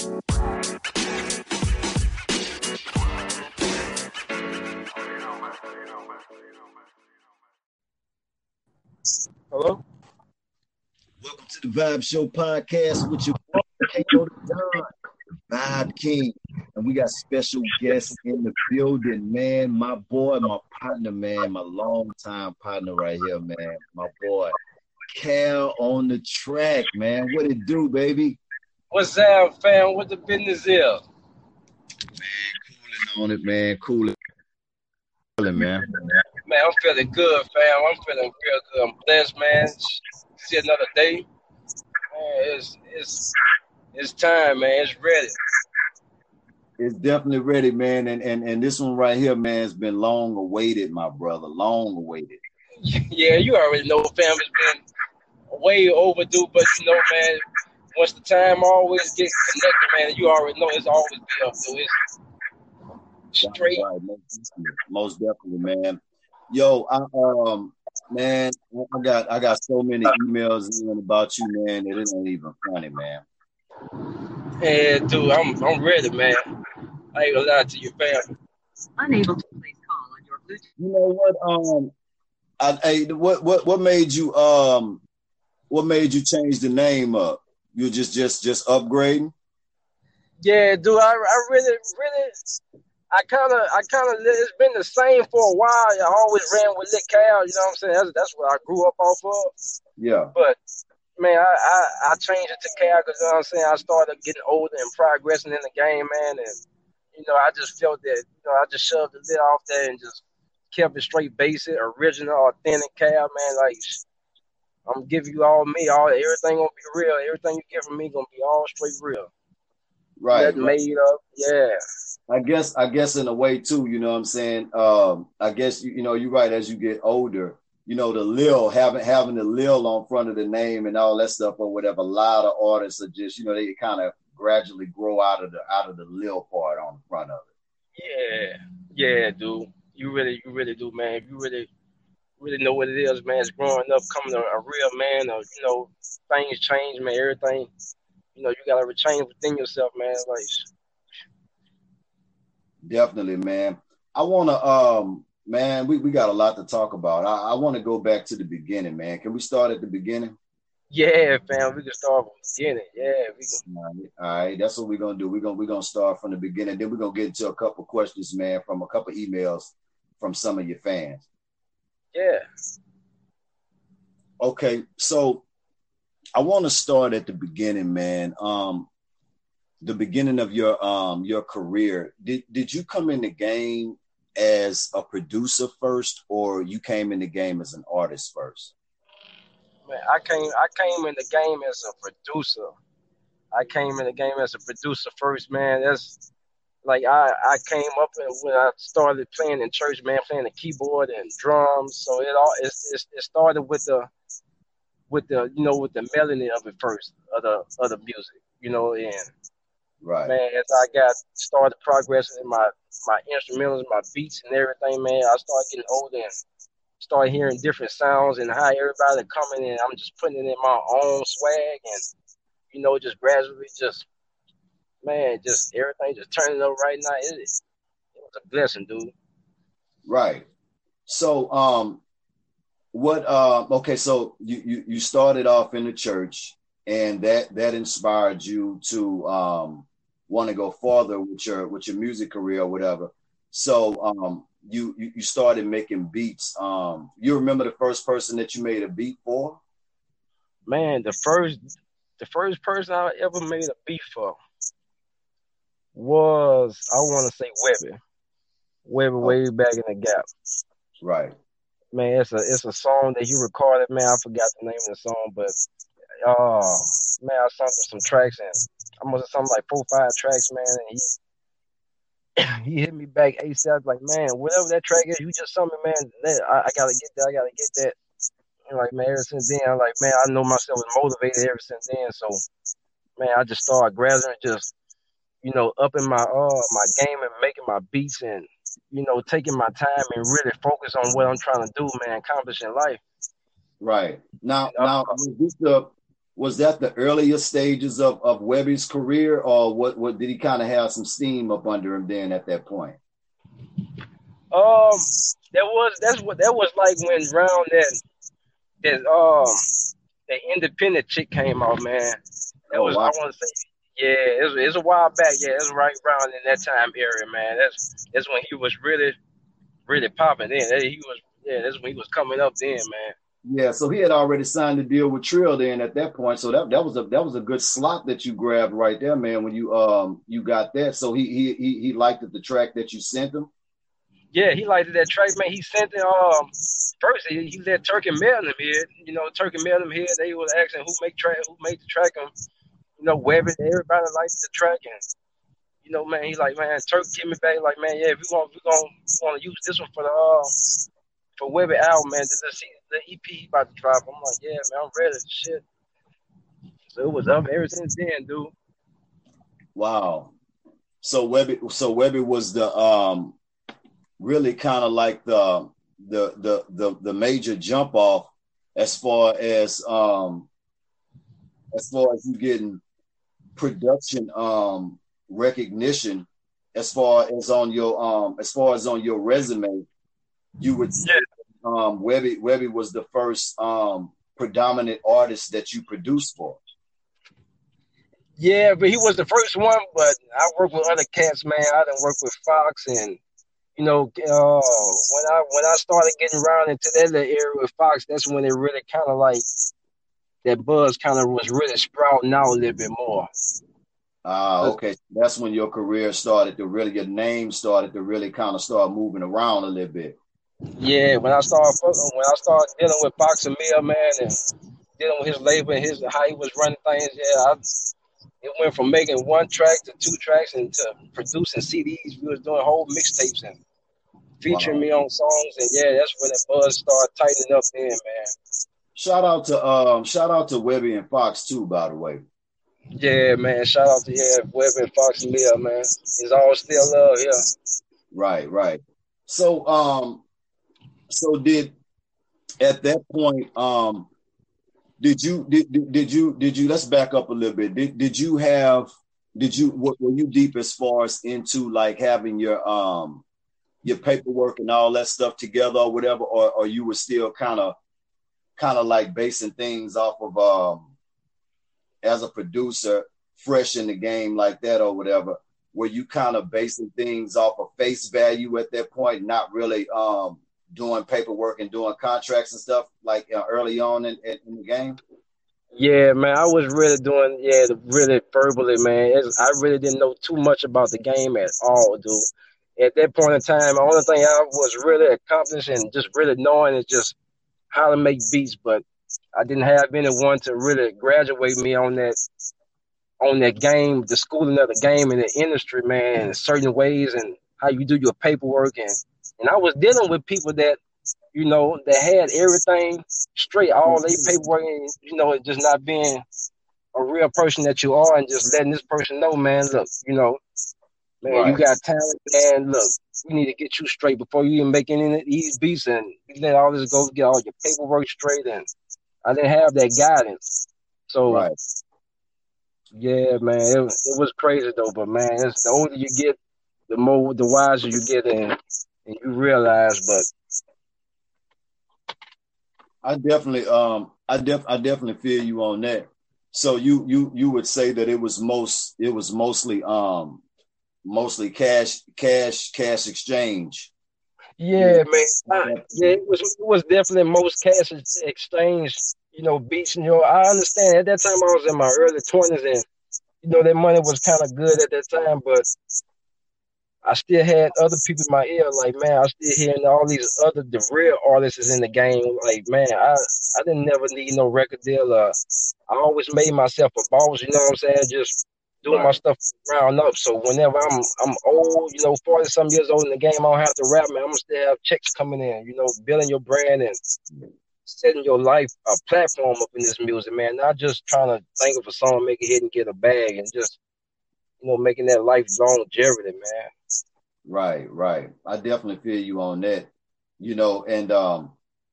Hello. Welcome to the Vibe Show podcast with your boy, Vibe King. And we got special guests in the building, man. My boy, my partner, man, my longtime partner right here, man. My boy, Cal on the track, man. What it do, baby? What's up, fam? What the business is? Man, cooling on it, man. Cooling. Cooling, man. Man, I'm feeling good, fam. I'm feeling real good. I'm blessed, man. See another day. Man, it's it's it's time, man. It's ready. It's definitely ready, man. And and and this one right here, man, has been long awaited, my brother. Long awaited. Yeah, you already know, fam. It's been way overdue, but you know, man, once the time always gets connected, man, you already know it's always been up to it. Straight. Right, most, definitely, man. Yo, I um man, I got I got so many emails in about you, man, that it ain't even funny, man. Yeah, dude, I'm I'm ready, man. I ain't gonna lie to you, fam. Unable to place call on your Bluetooth. You know what? Um, I, I what what what made you um what made you change the name up? You just just just upgrading? Yeah, dude. I, I really really I kind of I kind of it's been the same for a while. I always ran with Lil Cal. You know what I'm saying? That's that's what I grew up off of. Yeah. But man, I, I, I changed it to Cal because you know what I'm saying. I started getting older and progressing in the game, man, and you know I just felt that you know I just shoved the lid off there and just kept it straight basic, original, authentic Cal, man. Like I'm giving you all me, all everything gonna be real. Everything you get from me gonna be all straight real. Right. made up. Yeah. I guess I guess in a way too, you know what I'm saying? Um, I guess you, you know, you're right, as you get older, you know, the lil having having the lil on front of the name and all that stuff or whatever, a lot of artists are just, you know, they kind of gradually grow out of the out of the lil part on the front of it. Yeah, yeah, dude. You really, you really do, man. You really really know what it is, man. It's growing up, coming a, a real man, or you know, things change, man. Everything, you know, you gotta change within yourself, man. Like, definitely, man. I wanna, um, man, we, we got a lot to talk about. I, I want to go back to the beginning, man. Can we start at the beginning? Yeah, fam, we can start from the beginning. Yeah, we can. All right, all right. that's what we're gonna do. We're gonna we're gonna start from the beginning. Then we're gonna get into a couple questions, man, from a couple emails from some of your fans. Yeah. Okay, so I want to start at the beginning, man. Um, the beginning of your um your career. Did did you come in the game as a producer first, or you came in the game as an artist first? Man, I came I came in the game as a producer. I came in the game as a producer first, man. That's like I, I came up and when I started playing in church, man, playing the keyboard and drums. So it all it, it, it started with the with the you know with the melody of it first of the of the music, you know, and right man, as I got started progressing in my my instrumentals, my beats and everything, man, I started getting older and started hearing different sounds and how everybody coming in. I'm just putting it in my own swag and you know just gradually just man, just everything just turning up right now. It, it was a blessing, dude. Right. So, um, what? Uh, okay, so you you you started off in the church, and that that inspired you to um want to go farther with your with your music career or whatever. So, um, you you, you started making beats. Um, you remember the first person that you made a beat for? Man, the first the first person I ever made a beat for was I want to say Webbie, Webbie oh. way back in the gap. Right. Man, it's a it's a song that he recorded. Man, I forgot the name of the song, but oh man, I sung some tracks and I must have something like four five tracks, man. And he he hit me back ASAP, like man, whatever that track is, you just me, man. That, I, I gotta get that. I gotta get that. And like man, ever since then, I'm like man, I know myself was motivated ever since then. So man, I just started graduating, just you know, upping my uh my game and making my beats and you know taking my time and really focus on what I'm trying to do, man, accomplish in life. Right now, now was this the was that the earlier stages of of Webbie's career, or what? What did he kind of have some steam up under him then at that point? Um, that was that's what that was like when round that that um the independent chick came out, man. That oh, was wow. I want to say yeah, it's, it's a while back. Yeah, it's right around in that time area, man. That's that's when he was really, really popping. Then he was, yeah, that's when he was coming up. Then, man. Yeah, so he had already signed the deal with Trill then at that point. So that, that was a that was a good slot that you grabbed right there, man. When you um you got that, so he he he, he liked it, the track that you sent him. Yeah, he liked that track, man. He sent it. Um, first he, he let Turkey mail him here. You know, Turkey mail him here. They was asking who make track, who made the track. Him, you know, Webbie, everybody likes the track, and you know, man, he's like, man, Turk, give me back. Like, man, yeah, we want, we gonna, want to use this one for the uh, for Webbie album, man. The, the EP about to drop. I'm like, yeah, man, I'm ready. Shit. So it was up ever since then, dude. Wow. So Webbie, so Webbie was the um really kind of like the, the the the the major jump off as far as um as far as you getting production um recognition as far as on your um as far as on your resume you would say um Webbie Webbie was the first um predominant artist that you produced for. Yeah, but he was the first one. But I worked with other cats, man. I didn't work with Fox, and you know, uh, when I when I started getting around into that little area with Fox, that's when it really kind of like that buzz kind of was really sprouting out a little bit more. Ah, okay. That's when your career started to really, your name started to really kind of start moving around a little bit. Yeah, when I started when I started dealing with Boxer Mill, man, and dealing with his label and his how he was running things, yeah, I, it went from making one track to two tracks and to producing CDs. We was doing whole mixtapes and featuring wow. me on songs, and yeah, that's when the buzz started tightening up. Then, man. Shout out to um, shout out to Webbie and Fox too, by the way. Yeah, man. Shout out to yeah, Webbie and Fox and Leah, man. It's all still love here. Right, right. So um so did at that point, um did you did, did, did you did you let's back up a little bit. Did did you have did you were you deep as far as into like having your um your paperwork and all that stuff together or whatever, or, or you were still kind of kind of like basing things off of um as a producer fresh in the game like that or whatever where you kind of basing things off of face value at that point not really um doing paperwork and doing contracts and stuff like uh, early on in, in, the game? Yeah man i was really doing yeah really verbally man. It's, i really didn't know too much about the game at all dude. At that point in time the only thing i was really accomplishing just really knowing is just how to make beats, but I didn't have anyone to really graduate me on that on that game, the schooling of the game and the industry, man, in certain ways and how you do your paperwork. And and I was dealing with people that, you know, that had everything straight, all their paperwork and you know, it just not being a real person that you are and just letting this person know, man, look, you know, man, right. you got talent, man, look, we need to get you straight before you even make any of these beats and you let all this go get all your paperwork straight and I didn't have that guidance. So right. yeah, man, it, it was crazy though, but man, it's the older you get, the more the wiser you get and, and you realize but I definitely um I def I definitely feel you on that. So you you you would say that it was most it was mostly um mostly cash, cash, cash exchange. Yeah, man. yeah, it was it was definitely most cash exchange. You know, beats. You know, I understand. At that time, I was in my early twenties, and you know, that money was kind of good at that time, but I still had other people in my ear, like, man, I still hearing all these other the real artists in the game. Like, man, I I didn't never need no record deal. Uh, I always made myself a boss. You know what I'm saying? Just doing my stuff round up. So whenever I'm I'm old, you know, forty some years old in the game, I don't have to rap, man. I'm gonna still have checks coming in, you know, building your brand and setting your life a platform up in this music, man. Not just trying to think of a song, make a hit and get a bag and just you know, making that life longevity, man. Right, right. I definitely feel you on that. You know, and um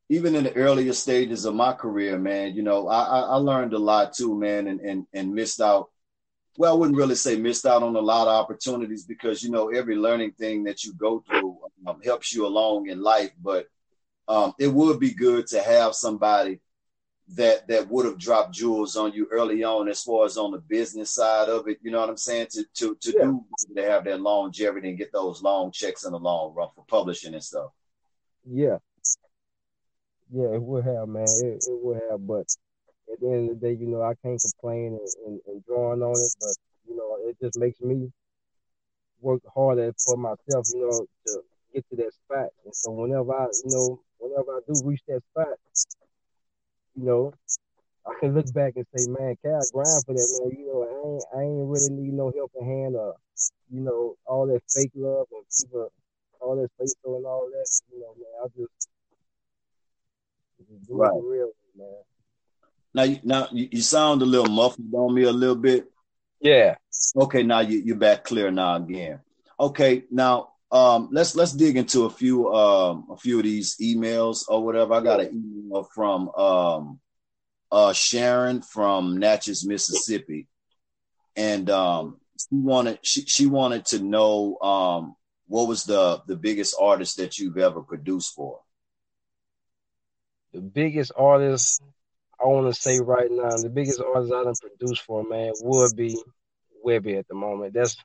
even in the earlier stages of my career, man, you know, I, I learned a lot too, man, and, and and missed out. Well, I wouldn't really say missed out on a lot of opportunities because you know every learning thing that you go through um, helps you along in life. But um, it would be good to have somebody that that would have dropped jewels on you early on as far as on the business side of it you know what i'm saying to to to yeah. do to have that longevity and get those long checks in the long run for publishing and stuff yeah yeah it would have man it, it would have but at the end of the day you know i can't complain and, and, and drawing on it but you know it just makes me work harder for myself you know to get to that spot and so whenever i you know whenever i do reach that spot you know, I can look back and say, man, Cal grind for that, man. You know, I ain't, I ain't really need no helping hand or, you know, all that fake love and people, all that fake and all that. You know, man, I just, just do right. it real, man. Now, you, now you, you sound a little muffled on me a little bit. Yeah. Okay, now you, you're back clear now again. Okay, now um, let's let's dig into a few um, a few of these emails or whatever. I got an email from um, uh, Sharon from Natchez, Mississippi, and um, she wanted she, she wanted to know um, what was the the biggest artist that you've ever produced for. The biggest artist I want to say right now, the biggest artist I done produced for man would be Webbie at the moment. That's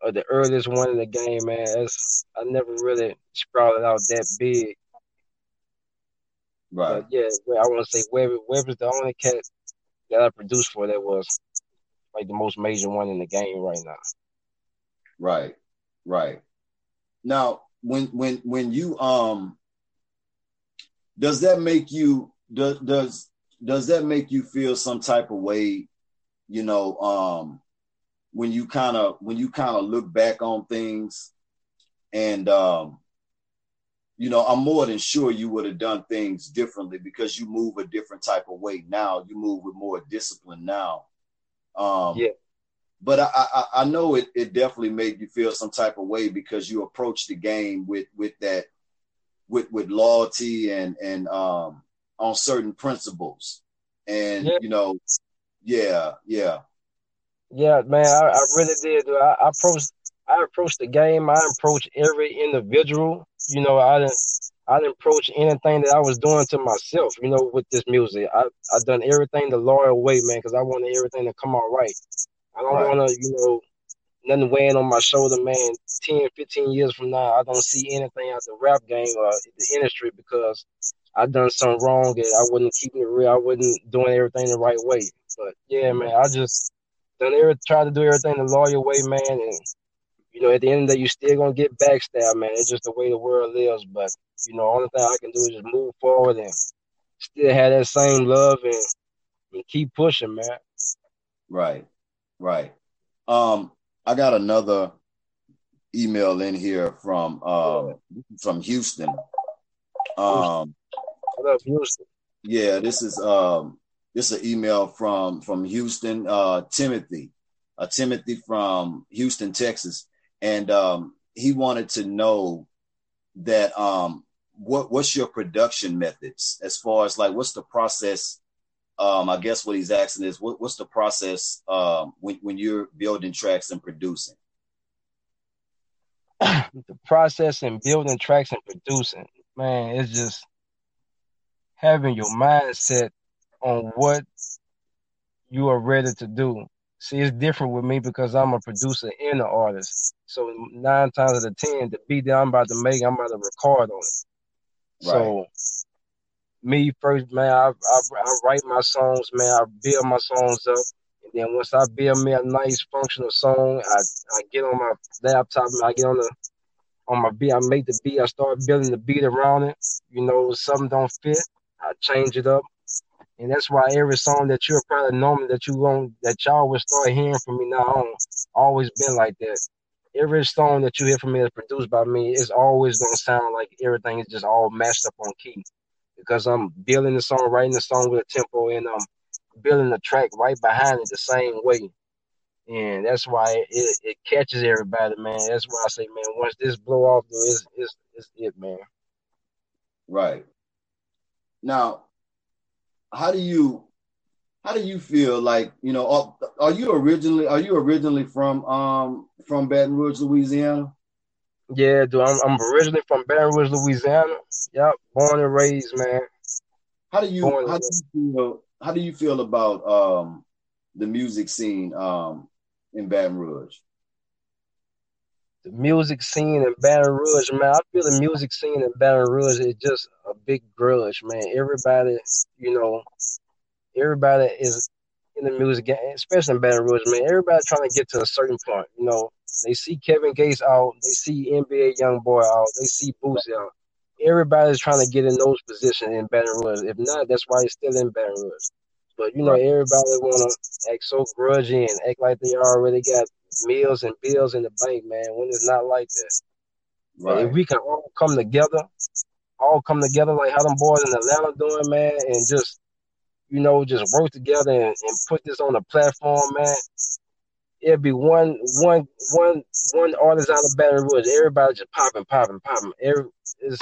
or the earliest one in the game, man. It's, I never really sprouted out that big. Right. But yeah, I want to say Webbie. Webbie's the only cat that I produced for that was like the most major one in the game right now. Right. Right. Now, when when when you um, does that make you does does does that make you feel some type of way? You know, um, when you kind of when you kind of look back on things and um you know i'm more than sure you would have done things differently because you move a different type of way now you move with more discipline now um yeah but I, I, I know it, it definitely made you feel some type of way because you approach the game with with that with with loyalty and and um on certain principles and yeah. you know yeah yeah yeah, man, I, I really did. I, I approached, I approached the game. I approached every individual. You know, I didn't, I didn't approach anything that I was doing to myself. You know, with this music, I, I done everything the loyal way, man, because I wanted everything to come out right. I don't right. want to, you know, nothing weighing on my shoulder, man. 10, 15 years from now, I don't see anything out the rap game or the industry because I done something wrong and I wasn't keeping it real. I wasn't doing everything the right way. But yeah, man, I just done every try to do everything the lawyer way, man, and you know, at the end of the day, you still gonna get backstab, man. It's just the way the world lives. But you know, only thing I can do is just move forward and still have that same love and, and keep pushing, man. Right, right. Um, I got another email in here from um from Houston. Um, I love Houston. Yeah, this is um this is an email from from Houston, uh, Timothy, uh, Timothy from Houston, Texas, and um, he wanted to know that um, what what's your production methods as far as like what's the process? Um, I guess what he's asking is what, what's the process um, when when you're building tracks and producing? the process in building tracks and producing, man, it's just having your mindset on what you are ready to do. See, it's different with me because I'm a producer and an artist. So nine times out of ten, the beat that I'm about to make, I'm about to record on it. Right. So me first, man, I, I, I write my songs, man. I build my songs up, and then once I build me a nice functional song, I, I get on my laptop I get on the on my beat. I make the beat. I start building the beat around it. You know, something don't fit, I change it up. And that's why every song that you're probably normally that you going that y'all will start hearing from me now on always been like that. Every song that you hear from me that's produced by me is always gonna sound like everything is just all mashed up on key. Because I'm building the song, writing the song with a tempo and I'm building the track right behind it the same way. And that's why it, it catches everybody, man. That's why I say, man, once this blow off, it's, it's, it's it, man. Right, now, how do you how do you feel like you know are, are, you originally are you originally from um from Baton Rouge, Louisiana? Yeah, dude, I'm, I'm originally from Baton Rouge, Louisiana. Yep, born and raised, man. How do you born how do you feel how do you feel about um the music scene um in Baton Rouge? The music scene in Baton Rouge, man. I feel the music scene in Baton Rouge is just a big grudge, man. Everybody, you know, everybody is in the music game, especially in Baton Rouge, man. Everybody trying to get to a certain point. You know, they see Kevin Gates out, they see NBA YoungBoy out, they see Boosie out. Everybody's trying to get in those positions in Baton Rouge. If not, that's why he's still in Baton Rouge. But you know, everybody wanna act so grudgy and act like they already got meals and bills in the bank, man. When it's not like that. Right. If we can all come together, all come together like how them boys in Atlanta doing, man, and just you know, just work together and, and put this on a platform, man. It'll be one, one, one, one artist out of Baton Rouge. Everybody just popping, popping, popping. Every is,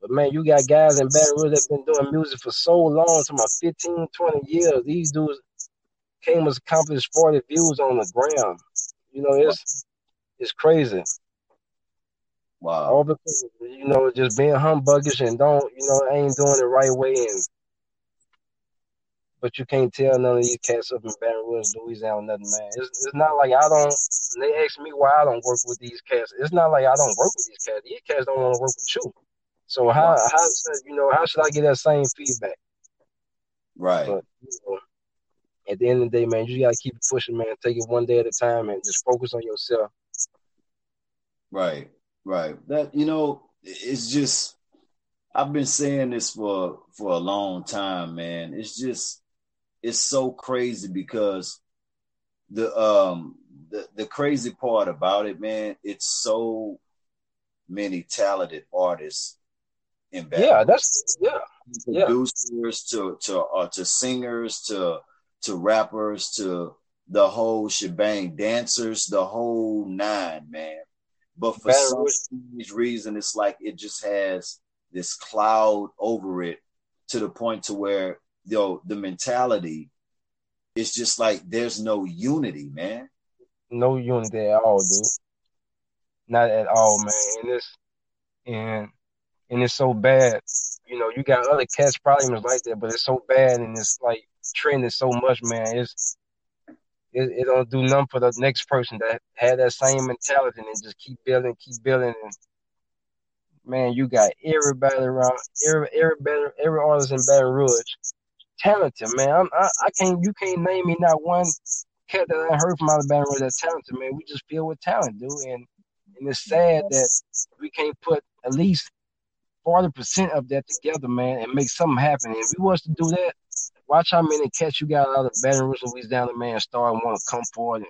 but man, you got guys in Baton Rouge that been doing music for so long, to my 15, 20 years. These dudes came as accomplished 40 views on the gram. You know, it's it's crazy. Wow. All because you know, just being humbuggish and don't, you know, ain't doing it right way and but you can't tell none of these cats up in Baton Rouge, Louisiana, nothing, man. It's, it's not like I don't. they ask me why I don't work with these cats. It's not like I don't work with these cats. These cats don't want to work with you. So how how you know how should I get that same feedback? Right. But, you know, at the end of the day, man, you gotta keep pushing, man. Take it one day at a time and just focus on yourself. Right. Right. That you know, it's just I've been saying this for for a long time, man. It's just it's so crazy because the um the, the crazy part about it, man, it's so many talented artists in Baton Yeah, that's yeah. Producers to to uh, to singers to to rappers to the whole shebang, dancers, the whole nine, man. But for Baton some reason, it's like it just has this cloud over it to the point to where you know the mentality is just like there's no unity, man. No unity at all, dude. Not at all, man. And it's and and it's so bad. You know, you got other cats problems like that, but it's so bad and it's like trending so much, man. It's it, it don't do nothing for the next person that had that same mentality and just keep building, keep building, and man, you got everybody around, every every every artist in Baton Rouge, talented, man. I'm, I, I can't, you can't name me not one cat that I heard from out of Baton Rouge that's talented, man. We just filled with talent, dude, and and it's sad that we can't put at least forty percent of that together, man, and make something happen. If we was to do that, watch how many cats you got out of Baton Rouge, Louisiana, man, start and want to come forward and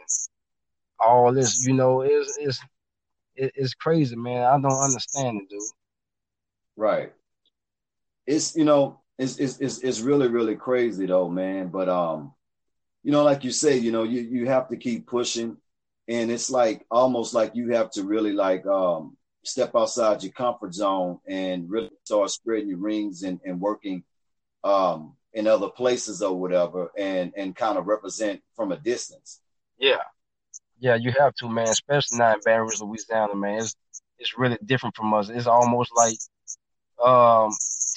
all this, you know, is is it's crazy, man. I don't understand it, dude. Right. It's you know, it's it's it's, it's really really crazy though, man. But um, you know, like you say, you know, you you have to keep pushing, and it's like almost like you have to really like um step outside your comfort zone and really start spreading your rings and, and working um in other places or whatever and and kind of represent from a distance. Yeah. Yeah, you have to, man. Especially now in Baton Rouge, Louisiana, man. It's it's really different from us. It's almost like um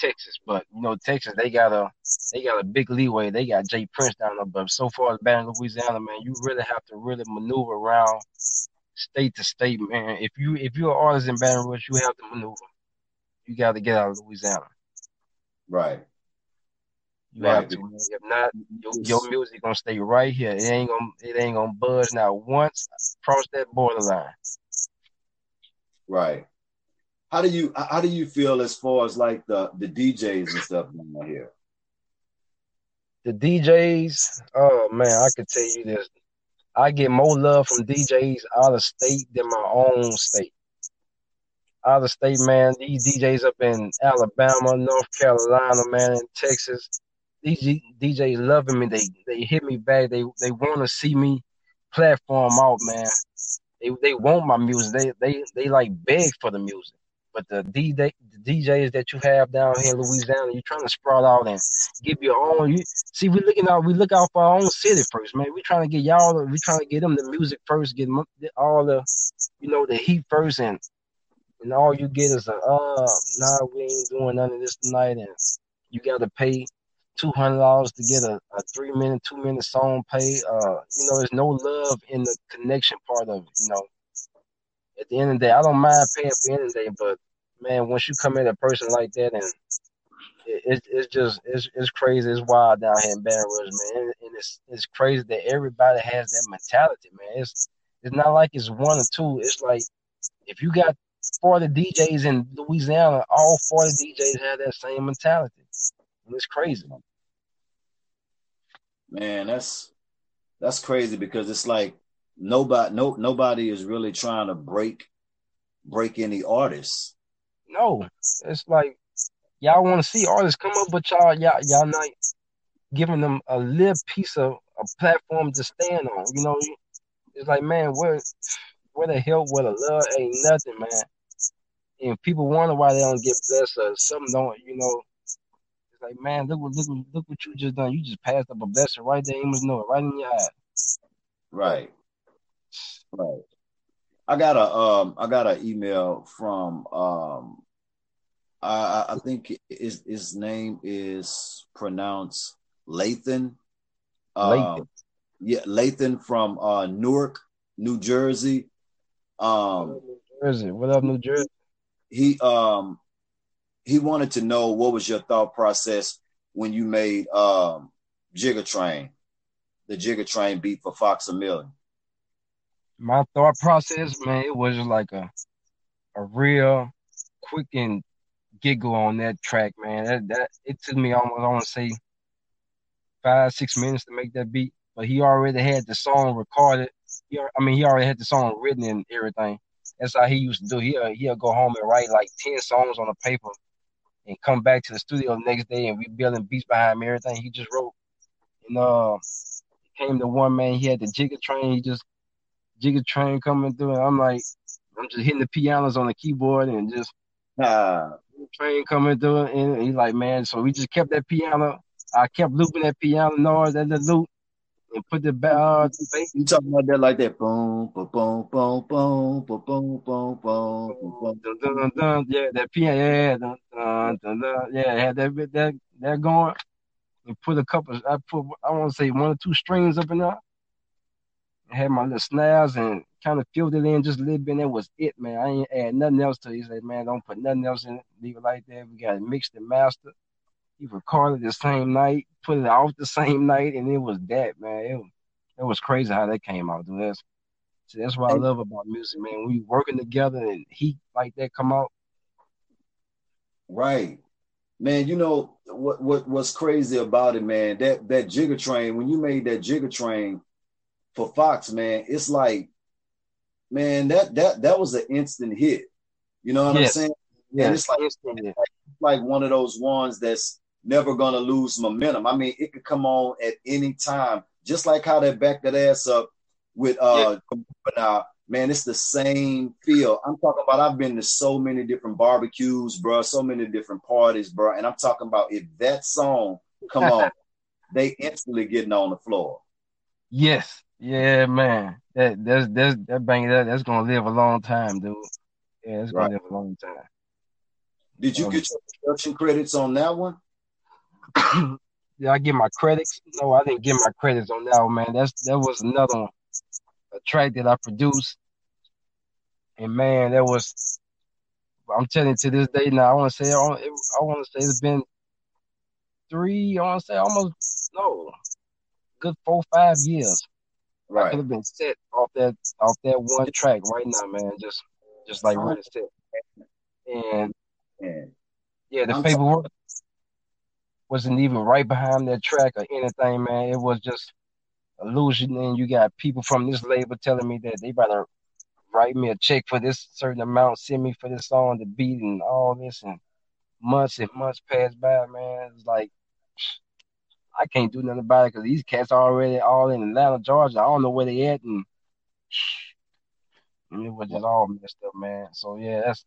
Texas, but you know Texas they got a they got a big leeway. They got J. Prince down there, but so far as Baton Louisiana, man, you really have to really maneuver around state to state, man. If you if you're an artist in Baton Rouge, you have to maneuver. You got to get out of Louisiana. Right. You right. have to. If not, your, your music gonna stay right here. It ain't gonna it ain't gonna buzz now once across that borderline. Right. How do you how do you feel as far as like the the DJs and stuff down here? The DJs, oh man, I could tell you this. I get more love from DJs out of state than my own state. Out of state, man, these DJs up in Alabama, North Carolina, man, in Texas, these DJs loving me. They they hit me back. They they want to see me platform out, man. They they want my music. They they they like beg for the music. But the DJ the DJs that you have down here in Louisiana, you're trying to sprawl out and give your own. You see, we looking out, we look out for our own city first, man. We trying to get y'all, we trying to get them the music first, get them all the, you know, the heat first, and and all you get is a, uh, nah, we ain't doing none of this tonight, and you got to pay two hundred dollars to get a, a three minute, two minute song pay. Uh, you know, there's no love in the connection part of it. You know, at the end of the day, I don't mind paying for day, but man, once you come in a person like that, and it, it, it's just it's it's crazy, it's wild down here in Baton Rouge, man, and, it's it's crazy that everybody has that mentality, man. It's it's not like it's one or two. It's like if you got 40 DJs in Louisiana, all 40 DJs have that same mentality. And it's crazy. Man, that's that's crazy because it's like nobody no nobody is really trying to break break any artists. No. It's like y'all want to see artists come up, but y'all y'all y'all not giving them a little piece of a platform to stand on. You know, it's like man, where where the help, where the love ain't nothing, man. And people wonder why they don't get blessed or something don't, you know. It's like, man, look what look, look what you just done. You just passed up a blessing right there. You must know it right in your eye. Right. Right. I got a um I got an email from um I I think his his name is pronounced Lathan. Lathan. Uh, yeah, Lathan from uh Newark, New Jersey. Um New Jersey. What up, New Jersey? he um he wanted to know what was your thought process when you made um Jigga Train, the Jigga Train beat for Fox a Million. My thought process, man, it was like a a real quick and giggle on that track, man. That that it took me almost I want to say five six minutes to make that beat, but he already had the song recorded. He, I mean, he already had the song written and everything. That's how he used to do. He'll he'll go home and write like ten songs on a paper, and come back to the studio the next day and we building beats behind everything he just wrote. And uh, came to one man. He had the Jigga Train. He just Jigga Train coming through, and I'm like, I'm just hitting the pianos on the keyboard and just ah. train coming through, and he's like, man. So we just kept that piano. I kept looping that piano noise, that the loop, and put the uh. You talking about that like that? Boom, boom, boom, boom, boom, boom, boom, boom, boom, dun, dun, dun, Yeah, that piano, yeah, dun, dun, dun, dun, yeah, had that bit that that going. And put a couple. I put I want to say one or two strings up in there. I had my little snares and kind of filled it in just a little bit. And that was it, man. I ain't add nothing else to it. He said, man, don't put nothing else in it. Leave it like that. We got it mixed and mastered. He recorded the same night, put it off the same night, and it was that, man. It was, it was crazy how that came out, dude. That's, see, that's what I love about music, man. We working together and heat like that come out. Right. Man, you know what what what's crazy about it, man? That that Jigga Train, when you made that Jigga Train for Fox, man, it's like, man, that that that was an instant hit. You know what yes. I'm saying? Yeah, and it's like, it's like one of those ones that's never gonna lose momentum. I mean, it could come on at any time, just like how they backed that ass up with uh yeah. now. Man, it's the same feel. I'm talking about. I've been to so many different barbecues, bro. So many different parties, bro. And I'm talking about if that song come on, they instantly getting on the floor. Yes, yeah, man. That that's that's that bang that that's gonna live a long time, dude. Yeah, it's gonna live a long time. Did you um, get your production credits on that one? Did I get my credits? No, I didn't get my credits on that one, man. That's that was another one, a track that I produced, and man, that was. I'm telling you, to this day now, I want to say, I want to say it's been three. I want to say almost no, good four five years. Right. I could have been set off that off that one track right now, man. Just just like really set. And yeah, the I'm paperwork wasn't even right behind that track or anything, man. It was just illusion. And you got people from this label telling me that they better write me a check for this certain amount, send me for this song, the beat, and all this. And months and months passed by, man. It's like I can't do nothing about it because these cats are already all in Atlanta, Georgia. I don't know where they at, and, and it was just all messed up, man. So yeah, that's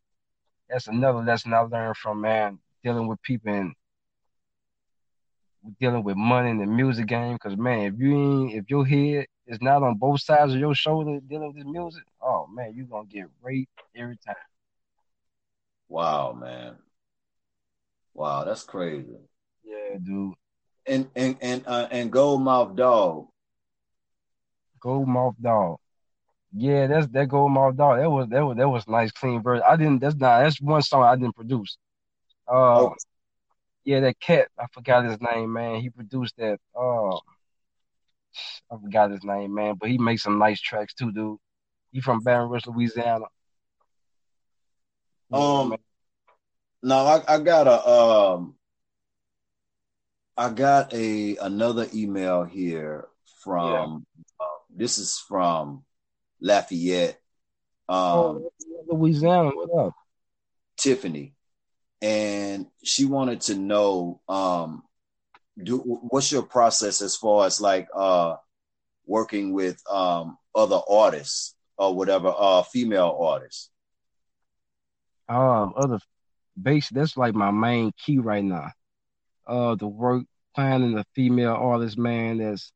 that's another lesson I learned from man dealing with people and dealing with money in the music game. Because man, if you ain't if your head is not on both sides of your shoulder dealing with this music, oh man, you're gonna get raped every time. Wow, man. Wow, that's crazy. Yeah, dude. And and and uh, and Gold Mouth Dog. Gold Mouth Dog. Yeah, that's that Gold Mouth Dog. That was that was that was nice, clean version. I didn't. That's not. That's one song I didn't produce. Uh, oh. yeah, that cat. I forgot his name, man. He produced that. Uh, I forgot his name, man. But he makes some nice tracks too, dude. He from Baton Rouge, Louisiana. Um, yeah, no, I, I got a um, I got a another email here from. Yeah. Uh, this is from Lafayette. Um, oh, Louisiana, what up? Tiffany, and she wanted to know, um, do what's your process as far as like uh working with um other artists or whatever, uh, female artists. Um, other base. That's like my main key right now. Uh, the work finding a female artist, man. That's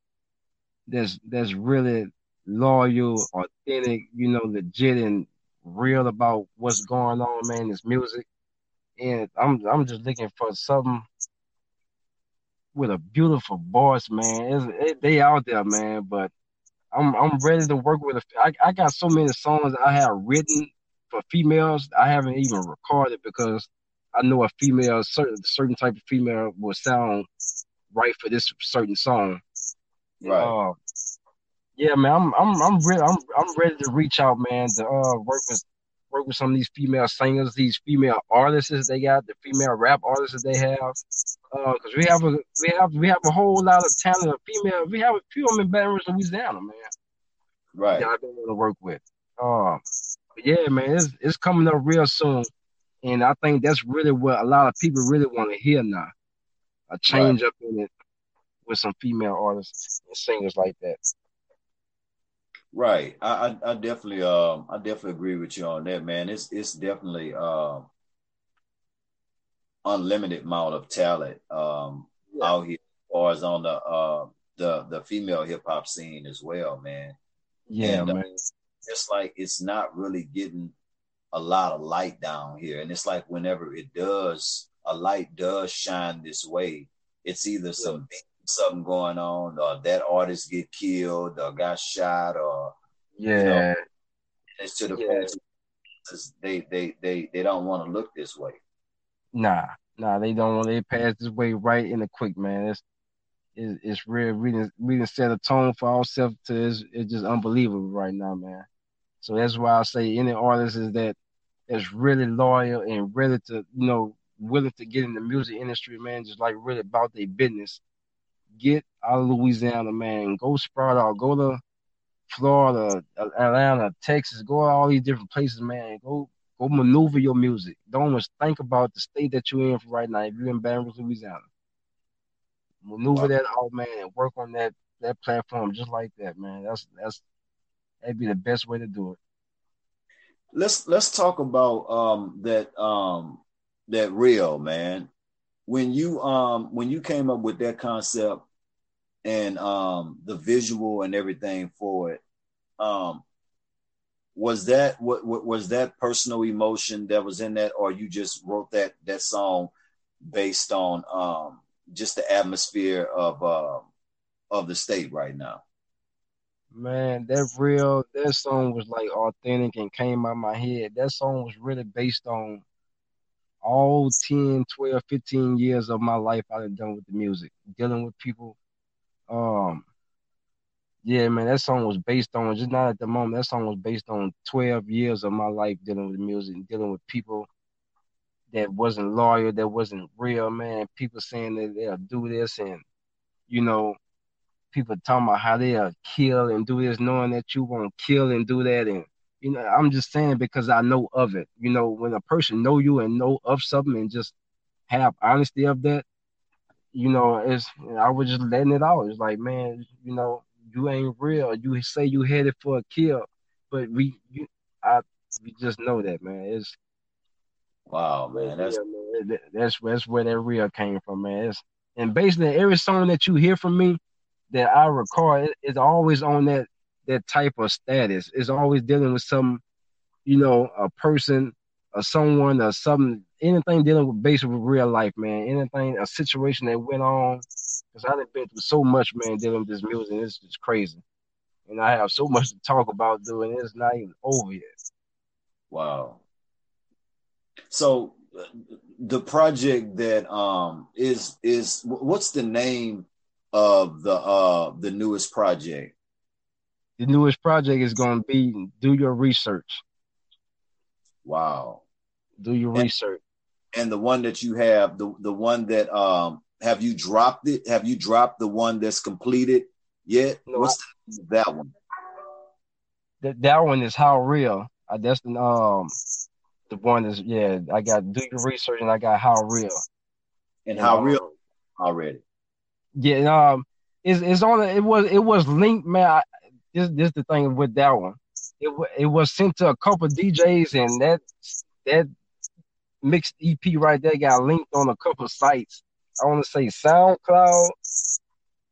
that's that's really loyal, authentic, you know, legit and real about what's going on, man, this music. And I'm I'm just looking for something with a beautiful voice, man. It, they out there, man, but I'm I'm ready to work with a. I, I got so many songs I have written for females. I haven't even recorded because I know a female, certain certain type of female will sound right for this certain song. Right. Uh, yeah, man, I'm I'm I'm ready. I'm I'm ready to reach out, man. To uh, work with work with some of these female singers, these female artists they got, the female rap artists that they have. Uh, cause we have a we have we have a whole lot of talented female. We have a few of them in Baton Rouge, Louisiana, man. Right. That I've been able to work with. Uh, yeah, man, it's it's coming up real soon, and I think that's really what a lot of people really want to hear now. A change right. up in it with some female artists and singers like that. Right. I, I, I definitely um I definitely agree with you on that, man. It's it's definitely um unlimited amount of talent um yeah. out here as far as on the uh the the female hip hop scene as well, man. Yeah, and, uh, man. Uh, it's like it's not really getting a lot of light down here. And it's like whenever it does, a light does shine this way, it's either some something going on, or that artist get killed, or got shot, or yeah, you know, it's to the yeah. point they they they they don't want to look this way. Nah, nah, they don't want. They pass this way right in the quick, man. It's it's, it's real. We didn't we didn't set a tone for ourselves to this. It's just unbelievable right now, man. So that's why I say any artist is that is really loyal and ready to you know willing to get in the music industry, man. Just like really about their business get out of Louisiana, man. Go sprout out. Go to Florida, Atlanta, Texas. Go to all these different places, man. Go go maneuver your music. Don't just think about the state that you're in for right now. If you're in Baton Rouge, Louisiana, maneuver that out, man, and work on that that platform just like that, man. That's that's that'd be the best way to do it. Let's let's talk about um that um that real man when you um when you came up with that concept and um the visual and everything for it um was that what, what was that personal emotion that was in that or you just wrote that that song based on um just the atmosphere of uh of the state right now man that real that song was like authentic and came out of my head that song was really based on all 10 12 15 years of my life i've done with the music dealing with people um, yeah, man, that song was based on just not at the moment. That song was based on 12 years of my life dealing with music, dealing with people that wasn't loyal, that wasn't real, man. People saying that they'll do this, and you know, people talking about how they'll kill and do this, knowing that you won't kill and do that, and you know, I'm just saying because I know of it. You know, when a person know you and know of something and just have honesty of that, you know, it's I was just letting it out. It's like, man, you know, you ain't real. You say you headed for a kill, but we, you, I, we just know that, man. It's Wow, man, that's yeah, man. that's that's where that real came from, man. It's, and basically every song that you hear from me that I it, it's always on that that type of status. It's always dealing with some, you know, a person or someone or something, anything dealing with basically with real life, man. Anything, a situation that went on. Because I've been through so much, man, dealing with this music. It's just crazy. And I have so much to talk about doing. It's not even over yet. Wow. So the project that um is is what's the name of the uh the newest project? The newest project is going to be do your research. Wow. Do your and, research. And the one that you have, the the one that um have you dropped it? Have you dropped the one that's completed yet? No, What's the, that one? That that one is how real. Uh, that's the um the one is yeah. I got do your research and I got how real. And, and how um, real already? Yeah, um, it's it's on. It was it was linked, man. I, this this the thing with that one. It it was sent to a couple DJs, and that that mixed EP right there got linked on a couple sites. I want to say SoundCloud.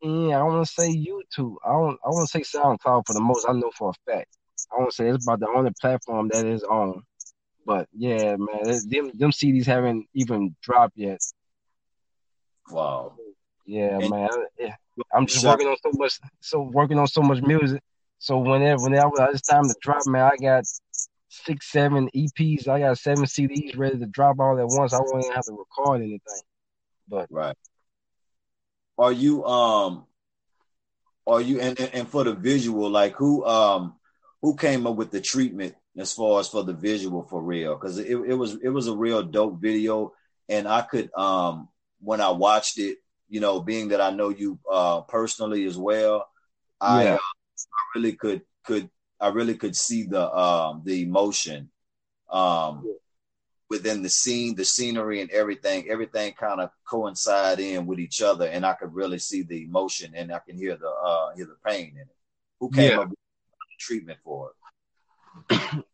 Yeah, I want to say YouTube. I don't. I want to say SoundCloud for the most. I know for a fact. I want to say it's about the only platform that is on. But yeah, man, them them CDs haven't even dropped yet. Wow. Yeah, and, man. I'm just working on so much, so working on so much music. So whenever whenever it's time to drop, man, I got six, seven EPs. I got seven CDs ready to drop all at once. I won't even have to record anything. But right. Are you um? Are you and and for the visual, like who um who came up with the treatment as far as for the visual for real? Because it, it was it was a real dope video, and I could um when I watched it, you know, being that I know you uh personally as well, I, uh, I really could could I really could see the um the emotion um within the scene, the scenery and everything, everything kind of coincide in with each other and I could really see the emotion and I can hear the uh hear the pain in it. Who came yeah. up with treatment for it?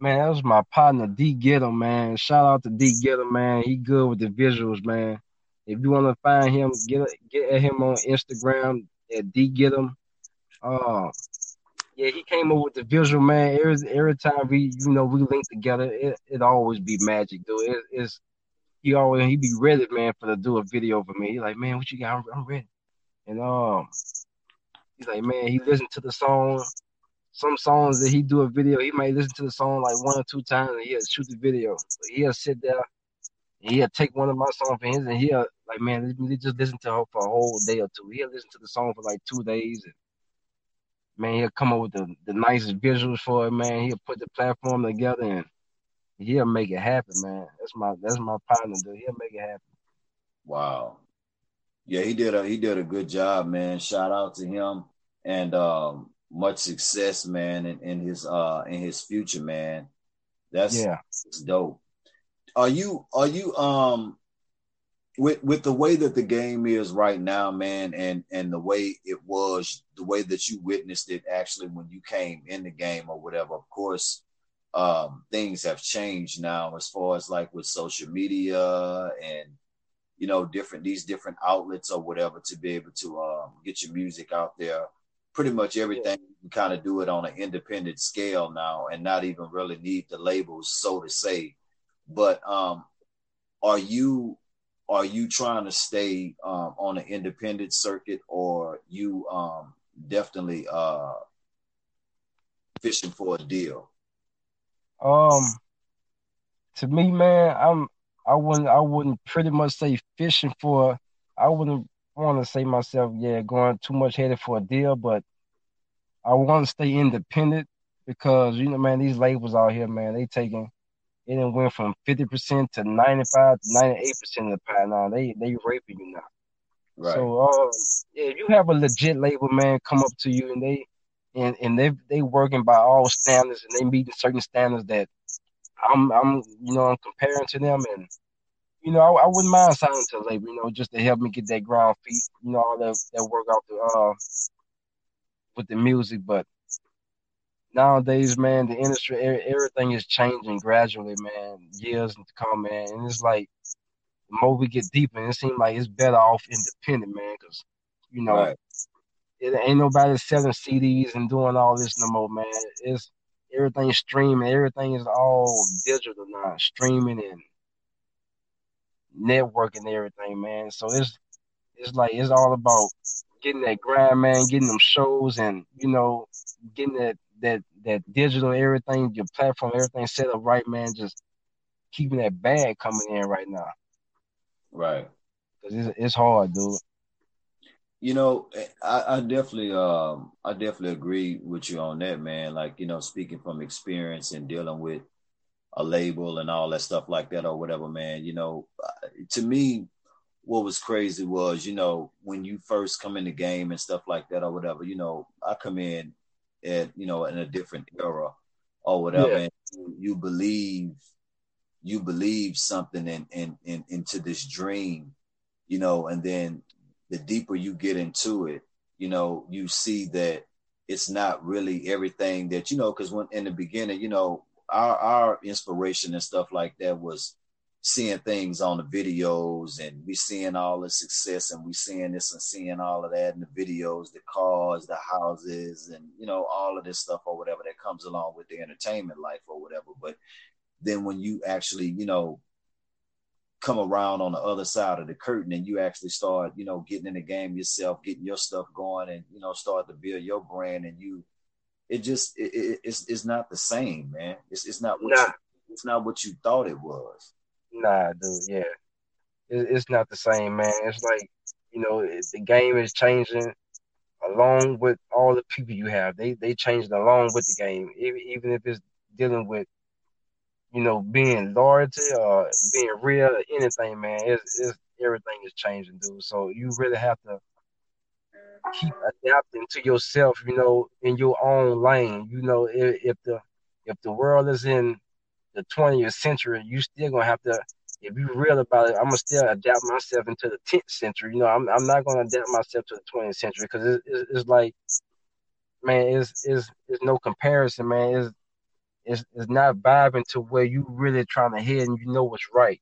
man, that was my partner D Gitter, man. Shout out to D Gitter, man. He good with the visuals, man. If you want to find him, get get at him on Instagram at D Gitter. Uh, yeah, he came up with the visual, man. Every, every time we, you know, we link together, it, it always be magic, dude. It, it's he always he be ready, man, for to do a video for me. He like, man, what you got? I'm, I'm ready. And um, he's like, man, he listened to the song. Some songs that he do a video, he might listen to the song like one or two times, and he'll shoot the video. he'll sit there, he'll take one of my songs for him, and he'll like, man, just listen to her for a whole day or two. He'll listen to the song for like two days. And, man, he'll come up with the, the nicest visuals for it, man. He'll put the platform together and he'll make it happen, man. That's my that's my partner, dude. He'll make it happen. Wow. Yeah, he did a he did a good job, man. Shout out to him and um much success, man, in, in his uh in his future, man. That's yeah, it's dope. Are you are you um with with the way that the game is right now, man, and and the way it was, the way that you witnessed it actually when you came in the game or whatever. Of course, um, things have changed now as far as like with social media and you know different these different outlets or whatever to be able to um, get your music out there. Pretty much everything yeah. you kind of do it on an independent scale now, and not even really need the labels, so to say. But um, are you are you trying to stay um, on an independent circuit or you um, definitely uh, fishing for a deal? Um, to me, man, I'm I wouldn't I wouldn't pretty much say fishing for. I wouldn't want to say myself, yeah, going too much headed for a deal, but I want to stay independent because you know, man, these labels out here, man, they taking it went from fifty percent to ninety five to ninety eight percent of the pie now. They they raping you now. Right. So uh, yeah, if you have a legit label man come up to you and they and and they they working by all standards and they meeting certain standards that I'm I'm you know I'm comparing to them and you know I, I wouldn't mind signing to a label you know just to help me get that ground feet you know all that that work out the uh with the music but nowadays, man, the industry, everything is changing gradually, man. Years to come, man, and it's like the more we get deeper, it seems like it's better off independent, man, because you know, right. it ain't nobody selling CDs and doing all this no more, man. It's everything streaming, everything is all digital now, streaming and networking everything, man. So it's it's like it's all about getting that grind, man, getting them shows, and you know, getting that that that digital everything, your platform, everything set up right, man. Just keeping that bag coming in right now. Right. Cause it's it's hard, dude. You know, I, I definitely, um, I definitely agree with you on that, man. Like, you know, speaking from experience and dealing with a label and all that stuff like that or whatever, man. You know, to me, what was crazy was, you know, when you first come in the game and stuff like that or whatever, you know, I come in at, you know, in a different era or whatever, yeah. and you, believe, you believe something in, in, in, into this dream, you know, and then the deeper you get into it, you know, you see that it's not really everything that, you know, cause when in the beginning, you know, our, our inspiration and stuff like that was, seeing things on the videos and we seeing all the success and we seeing this and seeing all of that in the videos, the cars, the houses, and you know, all of this stuff or whatever that comes along with the entertainment life or whatever. But then when you actually, you know, come around on the other side of the curtain and you actually start, you know, getting in the game yourself, getting your stuff going and, you know, start to build your brand and you, it just, it, it, it's, it's not the same, man. It's, it's not what nah. you, it's not what you thought it was. Nah, dude, yeah, it, it's not the same, man. It's like you know it, the game is changing along with all the people you have. They they changing along with the game, even if it's dealing with you know being loyalty or being real, or anything, man. It's, it's everything is changing, dude. So you really have to keep adapting to yourself, you know, in your own lane. You know, if, if the if the world is in the 20th century, you still gonna have to. If you real about it, I'm gonna still adapt myself into the 10th century. You know, I'm I'm not gonna adapt myself to the 20th century because it, it, it's like, man, it's is it's no comparison, man. It's it's it's not vibing to where you really trying to head and you know what's right.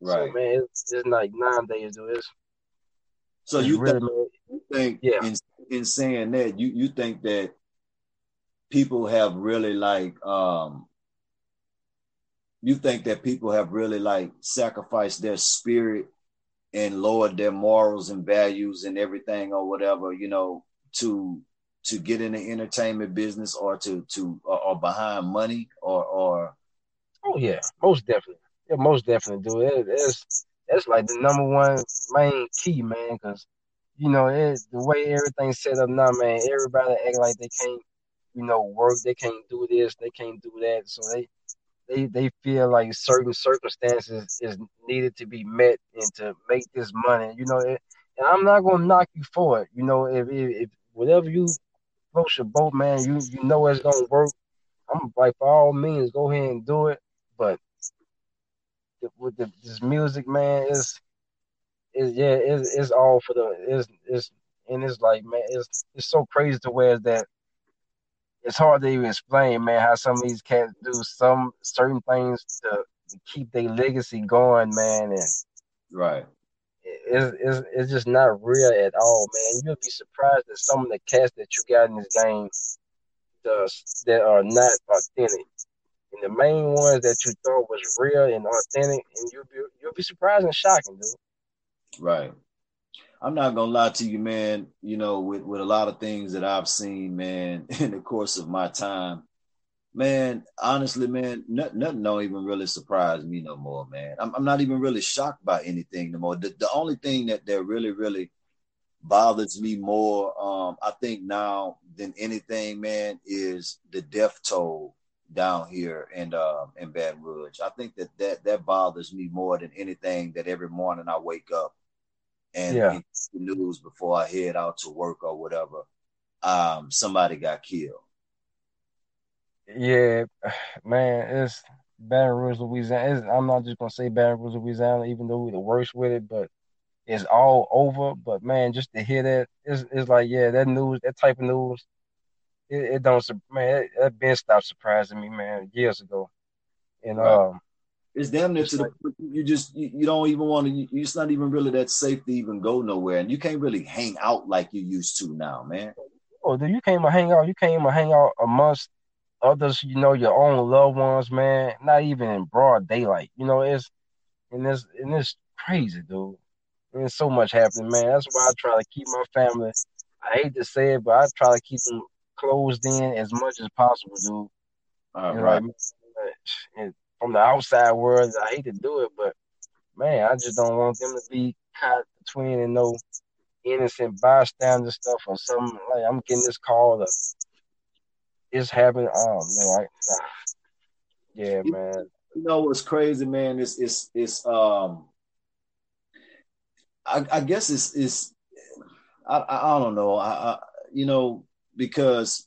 Right. So, man, it's, it's like nowadays, dude. It's, so it's you, really, think, you think yeah. in in saying that you you think that people have really like um you think that people have really like sacrificed their spirit and lowered their morals and values and everything or whatever, you know, to to get in the entertainment business or to to or, or behind money or or oh yeah, most definitely. Yeah, most definitely do it. It's that's like the number one main key, man, because you know it, the way everything's set up now, man. Everybody act like they can't, you know, work. They can't do this. They can't do that. So they they they feel like certain circumstances is needed to be met and to make this money. You know, it, and I'm not gonna knock you for it. You know, if if, if whatever you approach your boat, man, you you know it's gonna work. I'm like, by all means, go ahead and do it. But with the, this music, man, is is yeah, it's, it's all for the is is and it's like man, it's it's so crazy to where that it's hard to even explain, man, how some of these cats do some certain things to, to keep their legacy going, man, and right. It's, it's, it's just not real at all, man. You'll be surprised at some of the cats that you got in this game does, that are not authentic. And the main ones that you thought was real and authentic, and you'll be you'll be surprised and shocking, dude. Right. I'm not gonna lie to you, man. You know, with with a lot of things that I've seen, man, in the course of my time, man. Honestly, man, nothing, nothing don't even really surprise me no more, man. I'm, I'm not even really shocked by anything no more. The, the only thing that that really, really bothers me more, um, I think now than anything, man, is the death toll down here in uh, in Baton Rouge. I think that that that bothers me more than anything. That every morning I wake up and yeah. the news before I head out to work or whatever, um, somebody got killed. Yeah, man, it's Baton Rouge, Louisiana. It's, I'm not just gonna say Baton Rouge, Louisiana, even though we're the worst with it, but it's all over. But man, just to hear that, it's, it's like yeah, that news, that type of news, it, it don't man. It, it been stopped surprising me, man, years ago. And right. um, it's damn near to the you just you, you don't even want to. You, it's not even really that safe to even go nowhere, and you can't really hang out like you used to now, man. Oh, dude, you can't even hang out. You can't even hang out amongst others. You know, your own loved ones, man. Not even in broad daylight. You know, it's and it's and it's crazy, dude. And there's so much happening, man. That's why I try to keep my family. I hate to say it, but I try to keep them closed in as much as possible, dude. All right. Like, and from the outside world, I hate to do it, but man, I just don't want them to be caught between and no innocent bystander stuff or something. Like I'm getting this call to it's happening. Oh no, I, nah. yeah, man. You know what's crazy, man? It's it's it's um. I, I guess it's it's I, I, I don't know I, I you know because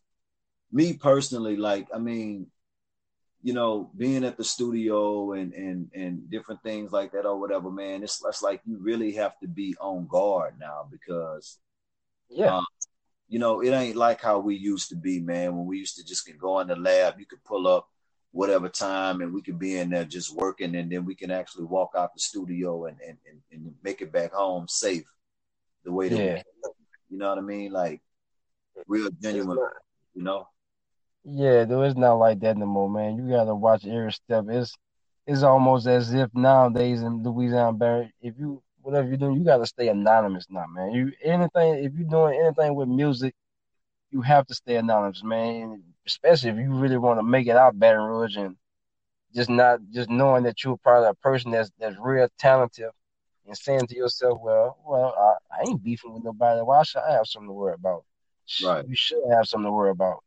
me personally like I mean you know, being at the studio and and and different things like that or whatever, man, it's it's like you really have to be on guard now because, yeah, um, you know, it ain't like how we used to be, man. When we used to just can go in the lab, you could pull up whatever time and we could be in there just working, and then we can actually walk out the studio and and and, and make it back home safe, the way that yeah. you know what I mean, like real genuine, you know. Yeah, though it's not like that no more, man. You gotta watch every step. It's it's almost as if nowadays in Louisiana Barry, if you whatever you're doing, you gotta stay anonymous now, man. You anything if you're doing anything with music, you have to stay anonymous, man. Especially if you really want to make it out Baton Rouge and just not just knowing that you're probably a person that's that's real talented and saying to yourself, Well, well, I, I ain't beefing with nobody. Why should I have something to worry about? Right. You should have something to worry about.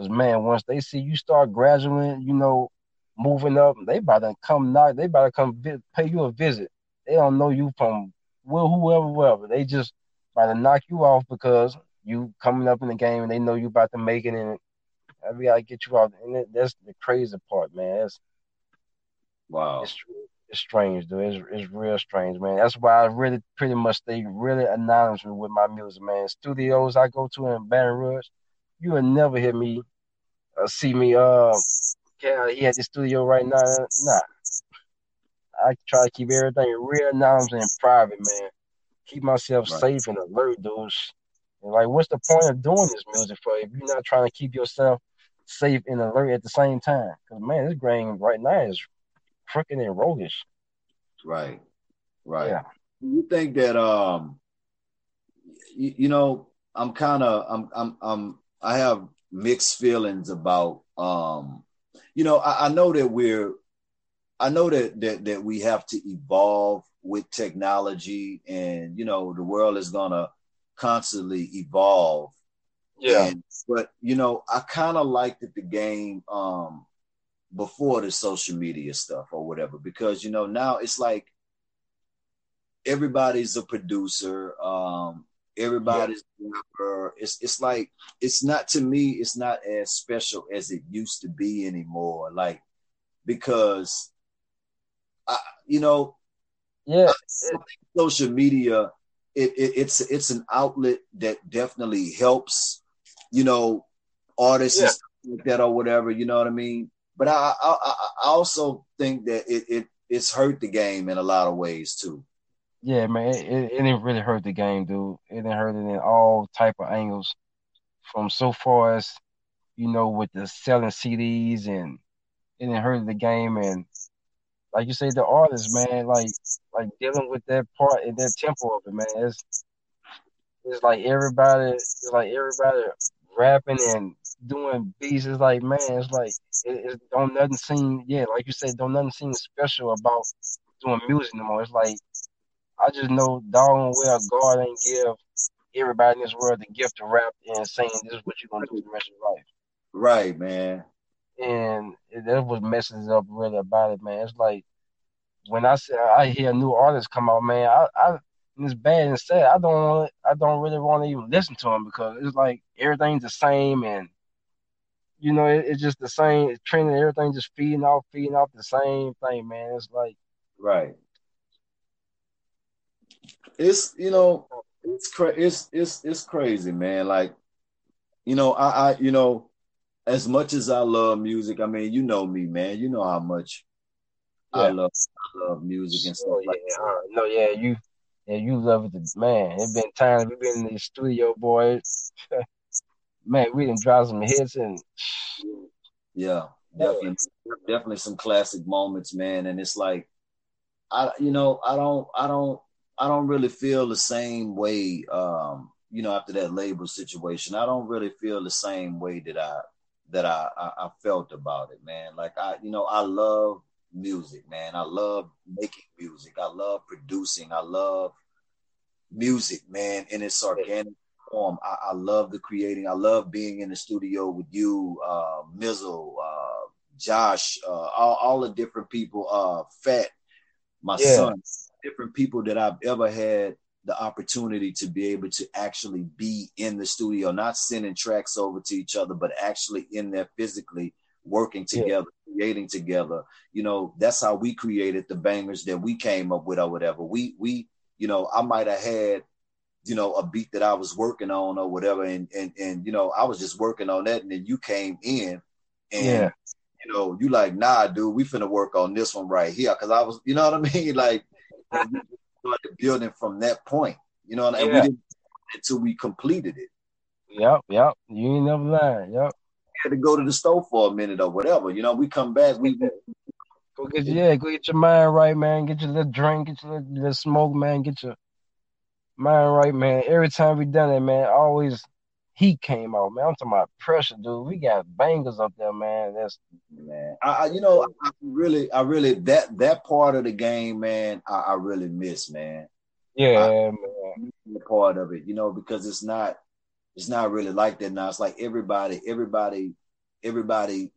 Cause man, once they see you start graduating, you know, moving up, they about to come knock. They about to come vi- pay you a visit. They don't know you from well, whoever, whoever. They just about to knock you off because you coming up in the game and they know you about to make it. And we gotta get you out. And that's the crazy part, man. That's wow. It's, it's strange, dude. It's, it's real strange, man. That's why I really pretty much stay really anonymous with my music, man. Studios I go to in Baton Rouge, you will never hear me uh, see me. Uh, yeah, he at the studio right now. Nah, I try to keep everything real anonymous and private, man. Keep myself right. safe and alert, dudes. And like, what's the point of doing this music for if you're not trying to keep yourself safe and alert at the same time? Because man, this grain right now is freaking and roguish. Right, right. Yeah. You think that um, you, you know, I'm kind of I'm I'm I'm I have mixed feelings about um you know I, I, know that we're I know that, that that we have to evolve with technology and you know the world is gonna constantly evolve. Yeah. And, but you know, I kind of liked the game um before the social media stuff or whatever, because you know, now it's like everybody's a producer. Um, Everybody's yeah. It's it's like it's not to me. It's not as special as it used to be anymore. Like because, I you know, yeah, social media. It, it it's it's an outlet that definitely helps. You know, artists yeah. like that or whatever. You know what I mean? But I I, I also think that it, it it's hurt the game in a lot of ways too. Yeah, man, it, it, it, didn't really hurt the game, dude. It didn't hurt it in all type of angles. From so far as you know, with the selling CDs, and it didn't hurt the game, and like you say, the artists, man, like like dealing with that part and that tempo of it, man. It's it's like everybody, it's like everybody rapping and doing beats. It's like, man, it's like it, it don't nothing seem, yeah, like you said, don't nothing seem special about doing music no more. It's like I just know doggone well God ain't give everybody in this world the gift to rap and saying this is what you're gonna do the rest of your life. Right, man. And that's what messes up really about it, man. It's like when I say I hear new artists come out, man, I, I it's bad and sad. I don't want, I don't really want to even listen to them because it's like everything's the same and you know it, it's just the same. It's trending, everything just feeding off, feeding off the same thing, man. It's like right it's you know it's cra- it's it's it's crazy, man. Like you know, I, I, you know, as much as I love music, I mean, you know me, man. You know how much yeah. I love, I love music and stuff oh, yeah. like that. No, yeah, you, yeah, you love it, man. It's been times we've been in the studio, boys. man, we didn't drop some hits and yeah, definitely, definitely some classic moments, man. And it's like, I, you know, I don't, I don't, I don't really feel the same way. Um, you know, after that label situation, I don't really feel the same way that I that I, I, I felt about it, man. Like I, you know, I love music, man. I love making music. I love producing. I love music, man, in its organic form. I, I love the creating. I love being in the studio with you, uh, Mizzle, uh, Josh, uh, all, all the different people, uh, Fat, my yeah. son, different people that I've ever had the opportunity to be able to actually be in the studio, not sending tracks over to each other, but actually in there physically working together, yeah. creating together. You know, that's how we created the bangers that we came up with or whatever. We we, you know, I might have had, you know, a beat that I was working on or whatever, and and and you know, I was just working on that, and then you came in and yeah. you know, you like, nah, dude, we finna work on this one right here. Cause I was, you know what I mean? Like started building from that point. You know, and yeah. we didn't until we completed it. Yep, yep. You ain't never lying. Yep. We had to go to the store for a minute or whatever. You know, we come back. We, go get yeah, go get your mind right, man. Get your little drink, get your little, little smoke, man. Get your mind right, man. Every time we done it, man, always heat came out, man. I'm talking about pressure, dude. We got bangers up there, man. That's man. I, you know, I really, I really that that part of the game, man. I, I really miss, man. Yeah, I, man. Part of it, you know, because it's not, it's not really like that now. It's like everybody, everybody, everybody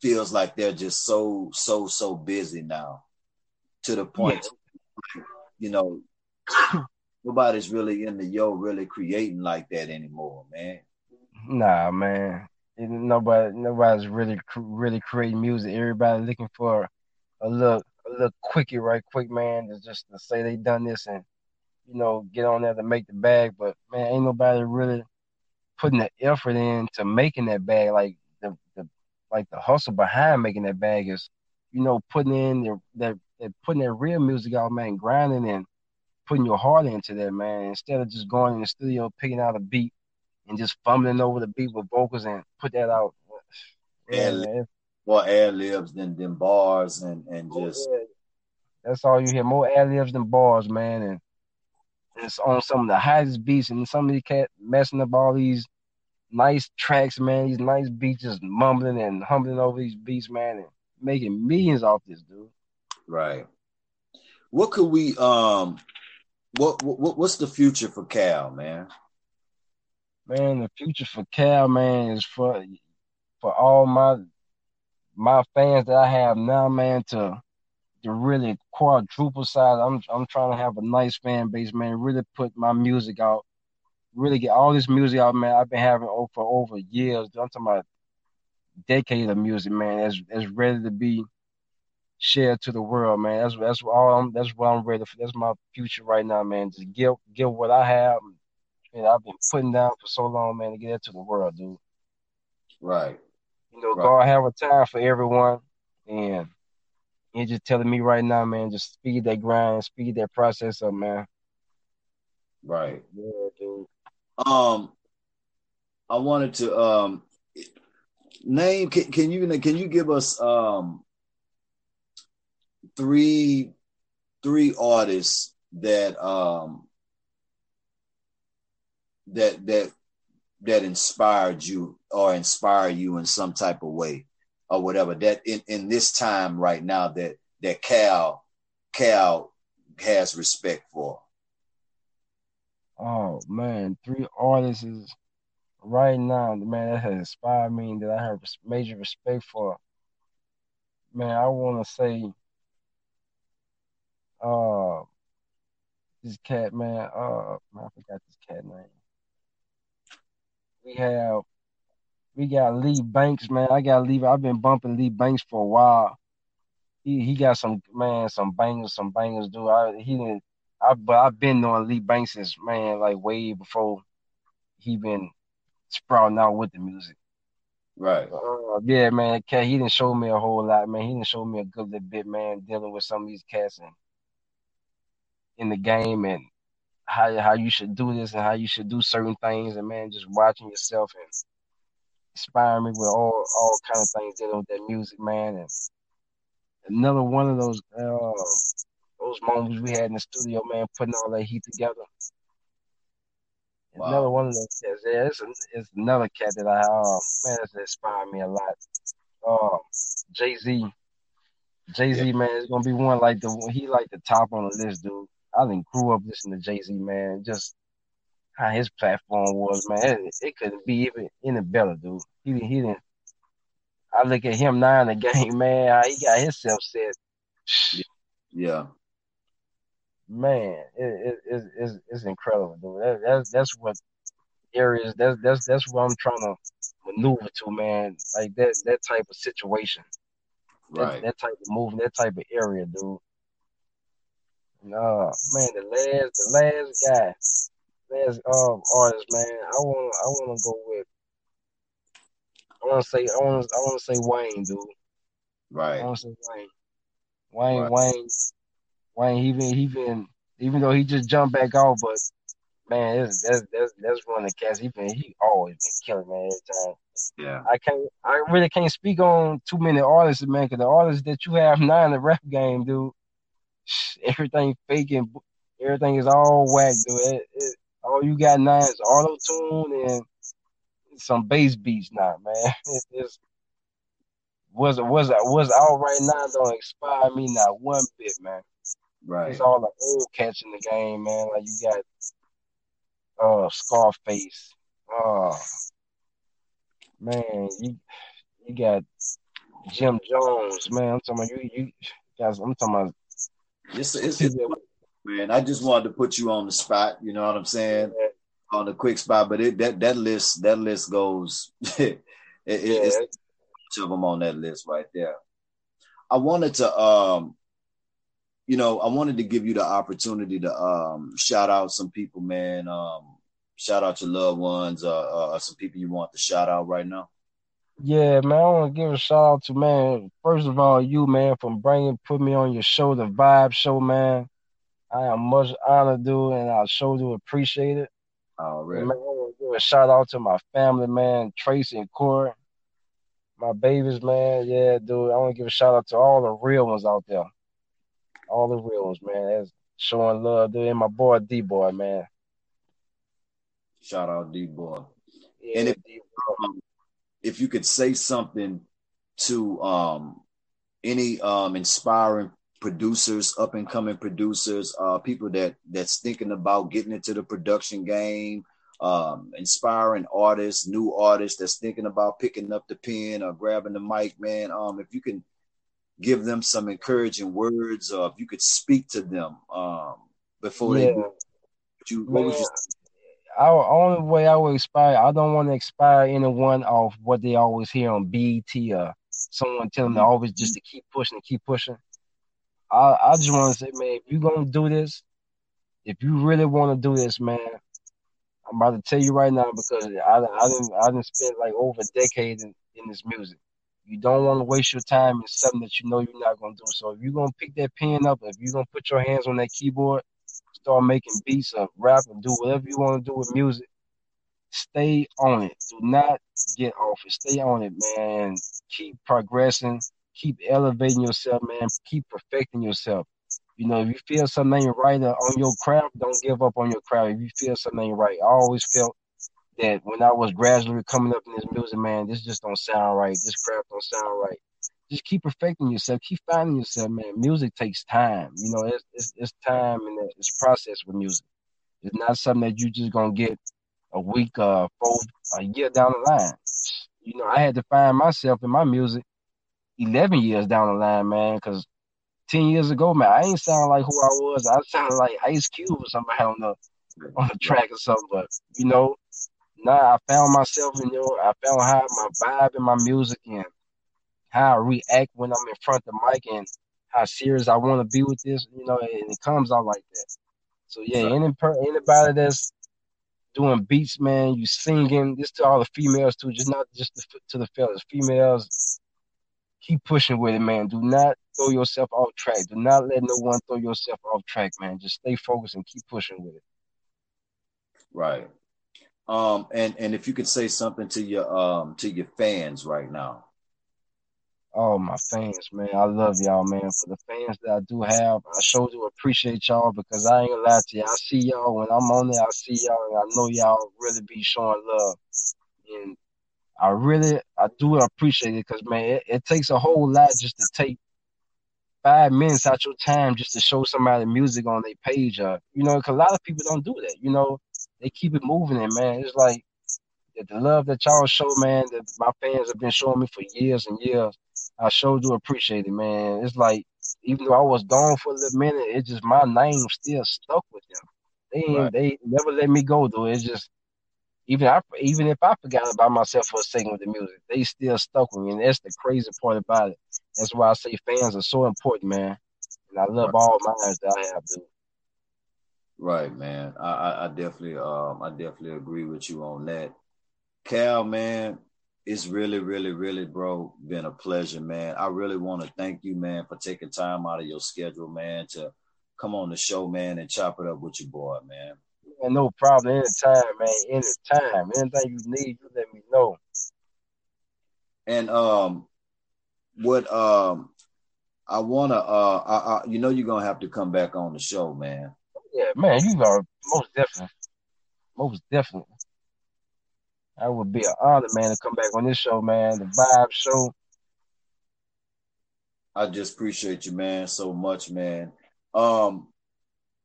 feels like they're just so, so, so busy now, to the point, yeah. you know nobody's really in the yo really creating like that anymore, man. Nah, man. Nobody, nobody's really, really creating music. Everybody looking for a look, a little quickie, right quick, man. To just to say they done this and you know get on there to make the bag. But man, ain't nobody really putting the effort in to making that bag. Like the, the like the hustle behind making that bag is, you know, putting in their, their putting their real music out, man, grinding and putting your heart into that, man. Instead of just going in the studio, picking out a beat and just fumbling over the beat with vocals and put that out. Yeah, more ad libs than, than bars and, and just. Yeah. That's all you hear. More ad libs than bars, man. And it's on some of the highest beats, and some of these cat messing up all these nice tracks, man. These nice beats, just mumbling and humbling over these beats, man, and making millions off this, dude. Right. What could we um what, what what's the future for Cal, man? Man, the future for Cal, man, is for for all my my fans that I have now, man, to to really quadruple size. I'm I'm trying to have a nice fan base, man. Really put my music out, really get all this music out, man. I've been having for over years. I'm talking about decade of music, man. That's that's ready to be share to the world, man. That's that's all I'm, that's what I'm ready for. That's my future right now, man. Just give give what I have and I've been putting down for so long, man, to get it to the world, dude. Right. You know, right. God have a time for everyone and you're just telling me right now, man, just speed that grind, speed that process up, man. Right. Yeah, dude. Um I wanted to um name can, can you can you give us um three three artists that um that that that inspired you or inspire you in some type of way or whatever that in, in this time right now that that Cal Cal has respect for. Oh man, three artists is right now, man, that has inspired me that I have major respect for. Man, I want to say uh this cat man, uh I forgot this cat name. We have we got Lee Banks, man. I got Lee. I've been bumping Lee Banks for a while. He he got some man, some bangers, some bangers, dude. I he didn't I but I've been knowing Lee Banks since man, like way before he been sprouting out with the music. Right. Uh, yeah, man. Cat, he didn't show me a whole lot, man. He didn't show me a good little bit, man, dealing with some of these cats and in the game and how how you should do this and how you should do certain things and man, just watching yourself and inspiring me with all all kind of things dealing with that music, man. And another one of those uh, those moments we had in the studio, man, putting all that heat together. Wow. Another one of those cats. Yeah, it's, it's another cat that I uh, man, that's inspired me a lot. Uh, Jay Z. Jay Z, yeah. man, is gonna be one like the he like the top on the list, dude. I didn't grew up listening to Jay Z, man. Just how his platform was, man. It, it couldn't be even any better, dude. He he didn't. I look at him now in the game, man. How he got himself set. Yeah. Man, it, it, it, it's it's incredible, dude. That, that's that's what areas. That's that's that's what I'm trying to maneuver to, man. Like that that type of situation. Right. That, that type of movement, that type of area, dude. No, man, the last, the last guy, last um artist, man. I want, I want to go with. I want to say, I want, I want to say Wayne, dude. Right. I want to say Wayne. Wayne, right. Wayne, Wayne. he been, even though he just jumped back off, but man, that's that's that's, that's one of the cats. He been, he always been killing, man. Every time. Yeah. I can't, I really can't speak on too many artists, man, because the artists that you have now in the rap game, dude everything faking, everything is all whack, dude. It, it, all you got now is auto tune and some bass beats now, man. It, it's was was was out right now don't inspire me not one bit, man. Right. It's all the old cats in the game, man. Like you got uh Scarface. Oh man, you you got Jim Jones, man. I'm talking about you you guys I'm talking about it's, it's, it's man. I just wanted to put you on the spot. You know what I'm saying? On the quick spot, but it that that list that list goes. it, yeah. It's of them on that list right there. I wanted to um you know, I wanted to give you the opportunity to um shout out some people, man. Um shout out your loved ones, uh, uh some people you want to shout out right now. Yeah, man, I want to give a shout out to man. First of all, you man, from bringing put me on your show, the Vibe Show, man. I am much honored, dude, and I sure do appreciate it. Oh, really? Man, I want to give a shout out to my family, man, Tracy and Corey, my babies, man. Yeah, dude, I want to give a shout out to all the real ones out there, all the real ones, man. That's showing love, dude, and my boy D Boy, man. Shout out D Boy. Yeah, and if, D-boy. Um, If you could say something to um, any um, inspiring producers, up and coming producers, uh, people that that's thinking about getting into the production game, um, inspiring artists, new artists that's thinking about picking up the pen or grabbing the mic, man. Um, if you can give them some encouraging words, or if you could speak to them um, before yeah. they, what you, what would you our only way I would expire, I don't want to expire anyone off what they always hear on BET or someone telling them always just to keep pushing keep pushing. I, I just want to say, man, if you're gonna do this, if you really want to do this, man, I'm about to tell you right now because I, I didn't I didn't spend like over a decade in, in this music. You don't want to waste your time in something that you know you're not gonna do. So if you're gonna pick that pen up, if you're gonna put your hands on that keyboard, start making beats or rap do whatever you want to do with music, stay on it. Do not get off it. Stay on it, man. Keep progressing. Keep elevating yourself, man. Keep perfecting yourself. You know, if you feel something ain't right on your craft, don't give up on your craft. If you feel something ain't right, I always felt that when I was gradually coming up in this music, man, this just don't sound right. This craft don't sound right just keep perfecting yourself, keep finding yourself, man. Music takes time, you know. It's it's, it's time and it's process with music. It's not something that you just gonna get a week, uh, four, a year down the line. You know, I had to find myself in my music eleven years down the line, man, because ten years ago, man, I ain't sound like who I was. I sounded like Ice Cube or somebody on the on the track or something. But you know, now I found myself, you know, I found how my vibe in my music and how I react when I'm in front of the mic and how serious I want to be with this, you know, and it comes out like that. So yeah, any anybody that's doing beats, man. You singing. This to all the females too, just not just the, to the fellas. Females, keep pushing with it, man. Do not throw yourself off track. Do not let no one throw yourself off track, man. Just stay focused and keep pushing with it. Right. Um, and and if you could say something to your um to your fans right now. Oh my fans, man, I love y'all, man. For the fans that I do have, I sure do appreciate y'all because I ain't gonna lie to you. I see y'all when I'm on there. I see y'all, and I know y'all really be showing love, and I really, I do appreciate it because man, it, it takes a whole lot just to take five minutes out your time just to show somebody music on their page. Uh, you know, because a lot of people don't do that. You know, they keep it moving, and man, it's like the love that y'all show, man, that my fans have been showing me for years and years. I sure do appreciate it, man. It's like even though I was gone for a little minute, it's just my name still stuck with them. They right. they never let me go though. It's just even I even if I forgot about myself for a second with the music, they still stuck with me, and that's the crazy part about it. That's why I say fans are so important, man. And I love right. all minds that I have, dude. Right, man. I, I definitely um I definitely agree with you on that. Cal, man, it's really, really, really, bro, been a pleasure, man. I really want to thank you, man, for taking time out of your schedule, man, to come on the show, man, and chop it up with your boy, man. Yeah, no problem. Anytime, man. Anytime. Anything you need, you let me know. And um, what um, I wanna uh, I, I you know you're gonna have to come back on the show, man. Yeah, man. You know, most definitely, most definitely. That would be an honor, man, to come back on this show, man. The Vibe Show. I just appreciate you, man, so much, man. Um,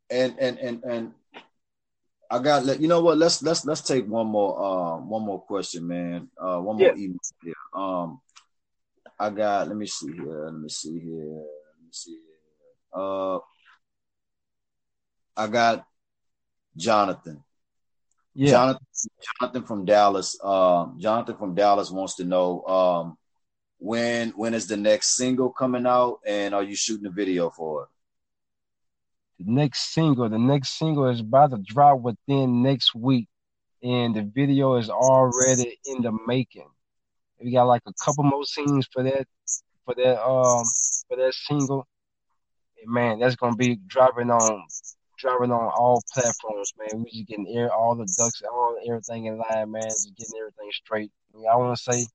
and and and and I got let you know what? Let's let's let's take one more uh one more question, man. Uh, one more yeah. email here. Um, I got. Let me see here. Let me see here. Let me see here. Uh, I got Jonathan. Yeah. Jonathan, Jonathan from Dallas. Um, Jonathan from Dallas wants to know um, when when is the next single coming out, and are you shooting a video for it? The next single, the next single is about to drop within next week, and the video is already in the making. We got like a couple more scenes for that, for that, um, for that single. And man, that's gonna be dropping on dropping on all platforms, man. We just getting air, all the ducks, all everything in line, man. Just getting everything straight. I, mean, I want to say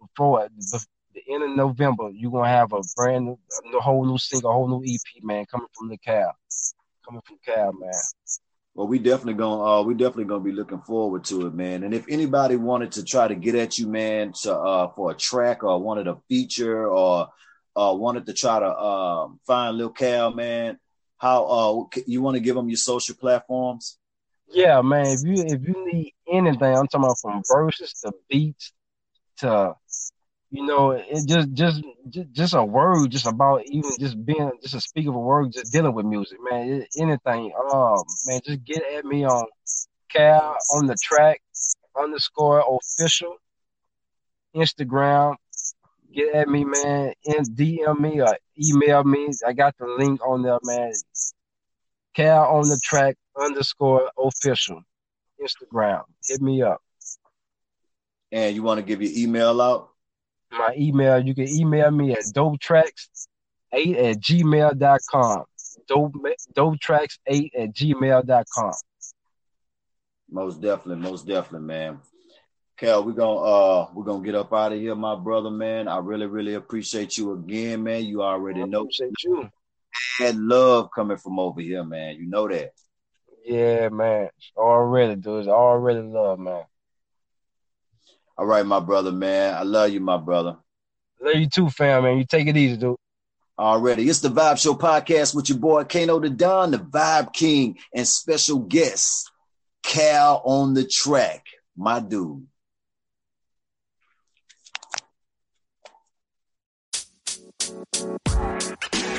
before the end of November, you're gonna have a brand new, a whole new single, a whole new EP, man, coming from the Cal, coming from Cal, man. Well, we definitely gonna uh, we definitely gonna be looking forward to it, man. And if anybody wanted to try to get at you, man, to uh, for a track or wanted a feature or uh, wanted to try to uh, find Lil Cal, man, how uh you want to give them your social platforms? Yeah, man. If you if you need anything, I'm talking about from verses to beats to you know, it just just just, a word, just about even just being just a speak of a word, just dealing with music, man. It, anything, um, man, just get at me on Cal on the track underscore official Instagram get at me, man, and DM me or email me. I got the link on there, man. Cal on the track underscore official Instagram. Hit me up. And you want to give your email out? My email, you can email me at dopetracks8 at gmail.com. Dope, dopetracks8 at gmail.com. Most definitely, most definitely, man. Cal, we're gonna uh we're gonna get up out of here, my brother, man. I really, really appreciate you again, man. You already know appreciate you. Had love coming from over here, man. You know that. Yeah, man. Already, dude. It's already love, man. All right, my brother, man. I love you, my brother. Love you too, fam, man. You take it easy, dude. Already. It's the Vibe Show podcast with your boy Kano the Don, the Vibe King, and special guest, Cal on the track. My dude. Música